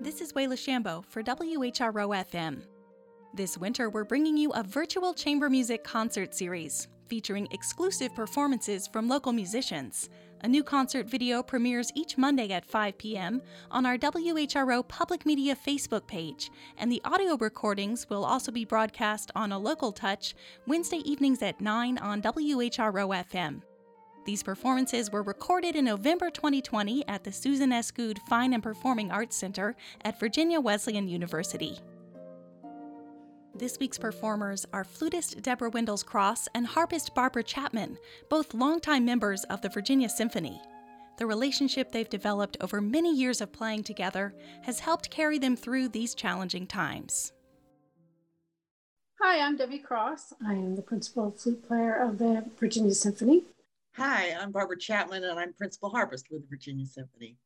This is Wayla Shambo for WHRO FM. This winter, we're bringing you a virtual chamber music concert series featuring exclusive performances from local musicians. A new concert video premieres each Monday at 5 p.m. on our WHRO Public Media Facebook page, and the audio recordings will also be broadcast on a local touch Wednesday evenings at 9 on WHRO FM. These performances were recorded in November 2020 at the Susan S. Goode Fine and Performing Arts Center at Virginia Wesleyan University. This week's performers are flutist Deborah Wendells Cross and harpist Barbara Chapman, both longtime members of the Virginia Symphony. The relationship they've developed over many years of playing together has helped carry them through these challenging times. Hi, I'm Debbie Cross. I am the principal flute player of the Virginia Symphony. Hi, I'm Barbara Chapman, and I'm principal harpist with the Virginia Symphony.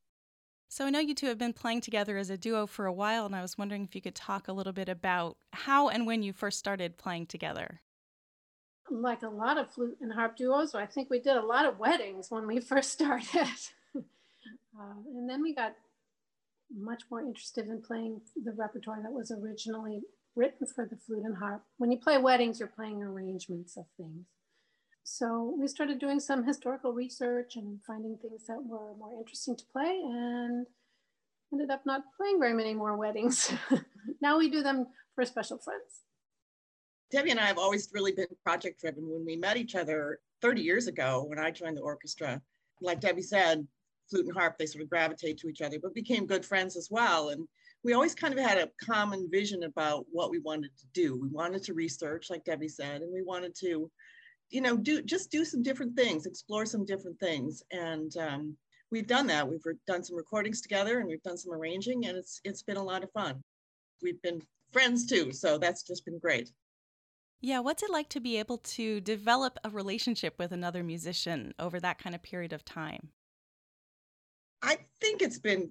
So I know you two have been playing together as a duo for a while, and I was wondering if you could talk a little bit about how and when you first started playing together. Like a lot of flute and harp duos, I think we did a lot of weddings when we first started. uh, and then we got much more interested in playing the repertoire that was originally written for the flute and harp. When you play weddings, you're playing arrangements of things. So we started doing some historical research and finding things that were more interesting to play and ended up not playing very many more weddings. now we do them for special friends. Debbie and I have always really been project driven. When we met each other 30 years ago, when I joined the orchestra, like Debbie said, flute and harp, they sort of gravitate to each other, but became good friends as well. And we always kind of had a common vision about what we wanted to do. We wanted to research, like Debbie said, and we wanted to you know, do just do some different things, explore some different things. And um, we've done that. We've done some recordings together and we've done some arranging and it's it's been a lot of fun. We've been friends too, so that's just been great. Yeah, what's it like to be able to develop a relationship with another musician over that kind of period of time? I think it's been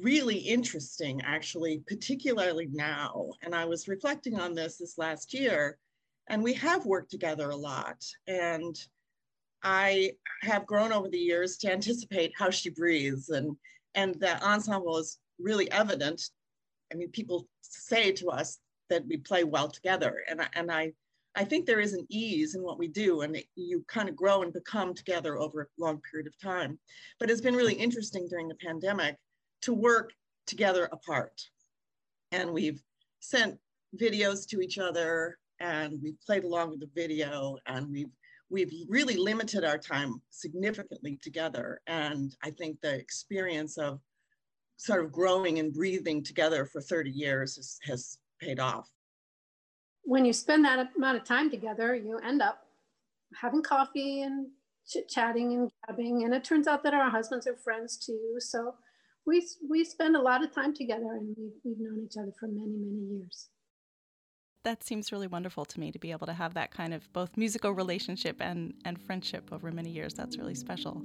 really interesting actually, particularly now. And I was reflecting on this this last year and we have worked together a lot. And I have grown over the years to anticipate how she breathes, and and the ensemble is really evident. I mean, people say to us that we play well together, and I, and I I think there is an ease in what we do, and you kind of grow and become together over a long period of time. But it's been really interesting during the pandemic to work together apart, and we've sent videos to each other and we've played along with the video and we've we've really limited our time significantly together. And I think the experience of sort of growing and breathing together for 30 years has, has paid off. When you spend that amount of time together, you end up having coffee and chit chatting and gabbing. And it turns out that our husbands are friends too. So we, we spend a lot of time together and we've, we've known each other for many, many years that seems really wonderful to me to be able to have that kind of both musical relationship and, and friendship over many years. That's really special.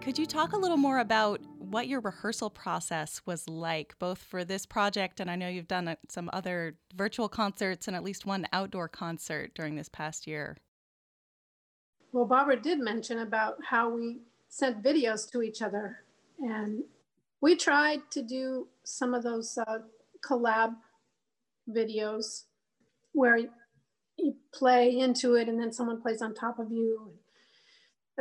Could you talk a little more about what your rehearsal process was like, both for this project and I know you've done uh, some other virtual concerts and at least one outdoor concert during this past year. Well, Barbara did mention about how we sent videos to each other, and we tried to do some of those uh, collab videos where you play into it and then someone plays on top of you.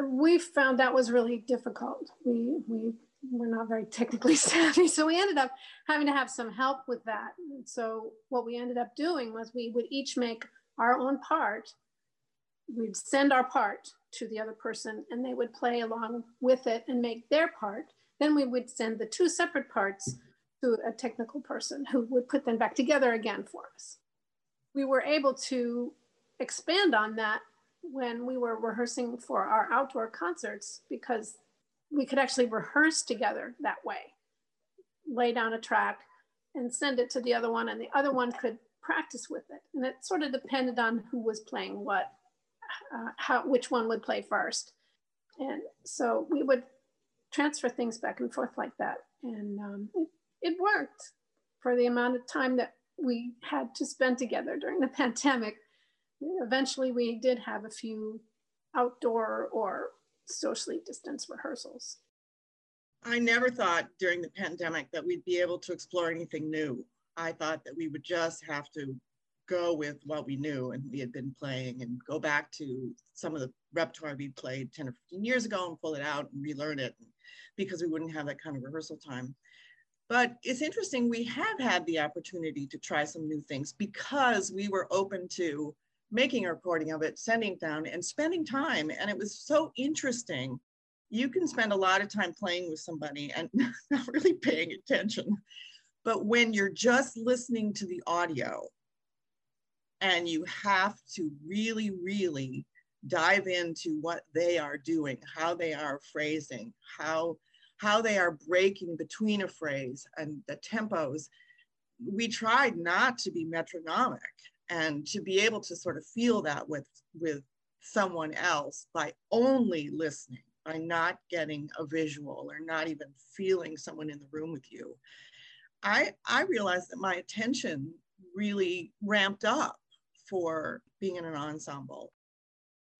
We found that was really difficult. We, we we're not very technically savvy. So we ended up having to have some help with that. So what we ended up doing was we would each make our own part. We'd send our part to the other person and they would play along with it and make their part. Then we would send the two separate parts to a technical person who would put them back together again for us. We were able to expand on that when we were rehearsing for our outdoor concerts because we could actually rehearse together that way, lay down a track and send it to the other one, and the other one could practice with it. And it sort of depended on who was playing what, uh, how, which one would play first. And so we would transfer things back and forth like that. And um, it, it worked for the amount of time that we had to spend together during the pandemic. Eventually, we did have a few outdoor or socially distanced rehearsals. I never thought during the pandemic that we'd be able to explore anything new. I thought that we would just have to go with what we knew and we had been playing and go back to some of the repertoire we played 10 or 15 years ago and pull it out and relearn it because we wouldn't have that kind of rehearsal time. But it's interesting, we have had the opportunity to try some new things because we were open to making a recording of it, sending it down, and spending time. And it was so interesting. You can spend a lot of time playing with somebody and not really paying attention. But when you're just listening to the audio and you have to really, really dive into what they are doing, how they are phrasing, how how they are breaking between a phrase and the tempos. We tried not to be metronomic and to be able to sort of feel that with, with someone else by only listening, by not getting a visual or not even feeling someone in the room with you. I, I realized that my attention really ramped up for being in an ensemble.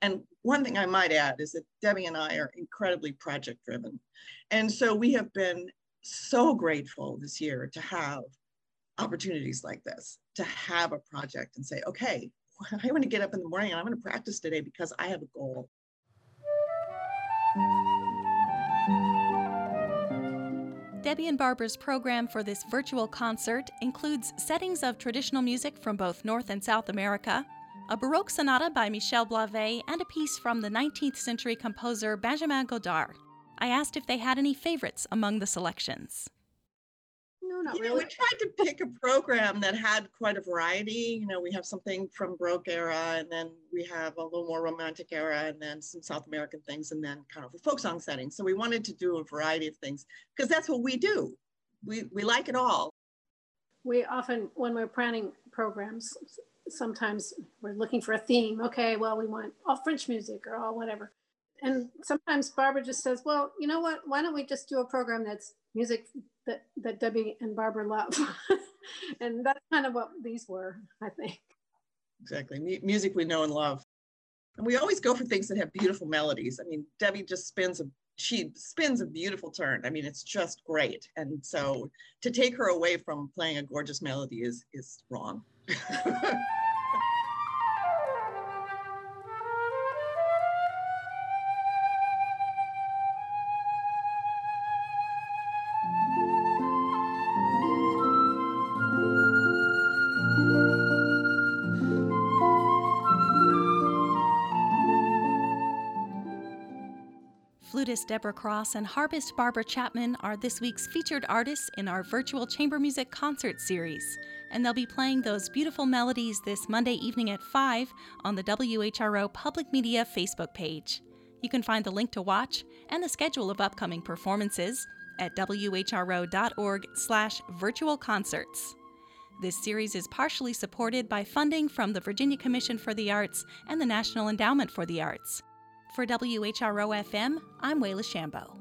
And one thing I might add is that Debbie and I are incredibly project driven. And so we have been so grateful this year to have opportunities like this, to have a project and say, okay, I want to get up in the morning and I'm going to practice today because I have a goal. Debbie and Barbara's program for this virtual concert includes settings of traditional music from both North and South America, a Baroque sonata by Michel Blavet, and a piece from the 19th century composer Benjamin Godard. I asked if they had any favorites among the selections. No, not you really. Know, we tried to pick a program that had quite a variety. You know, we have something from Baroque era, and then we have a little more Romantic era, and then some South American things, and then kind of a folk song setting. So we wanted to do a variety of things because that's what we do. We, we like it all. We often, when we're planning programs, sometimes we're looking for a theme. Okay, well, we want all French music or all whatever. And sometimes Barbara just says, well, you know what? Why don't we just do a program that's music that, that Debbie and Barbara love? and that's kind of what these were, I think. Exactly. M- music we know and love. And we always go for things that have beautiful melodies. I mean, Debbie just spins a she spins a beautiful turn. I mean, it's just great. And so to take her away from playing a gorgeous melody is is wrong. Flutist Deborah Cross and harpist Barbara Chapman are this week's featured artists in our virtual chamber music concert series, and they'll be playing those beautiful melodies this Monday evening at 5 on the WHRO Public Media Facebook page. You can find the link to watch and the schedule of upcoming performances at whro.org/slash virtual concerts. This series is partially supported by funding from the Virginia Commission for the Arts and the National Endowment for the Arts. For WHRO FM, I'm Wayla Shambo.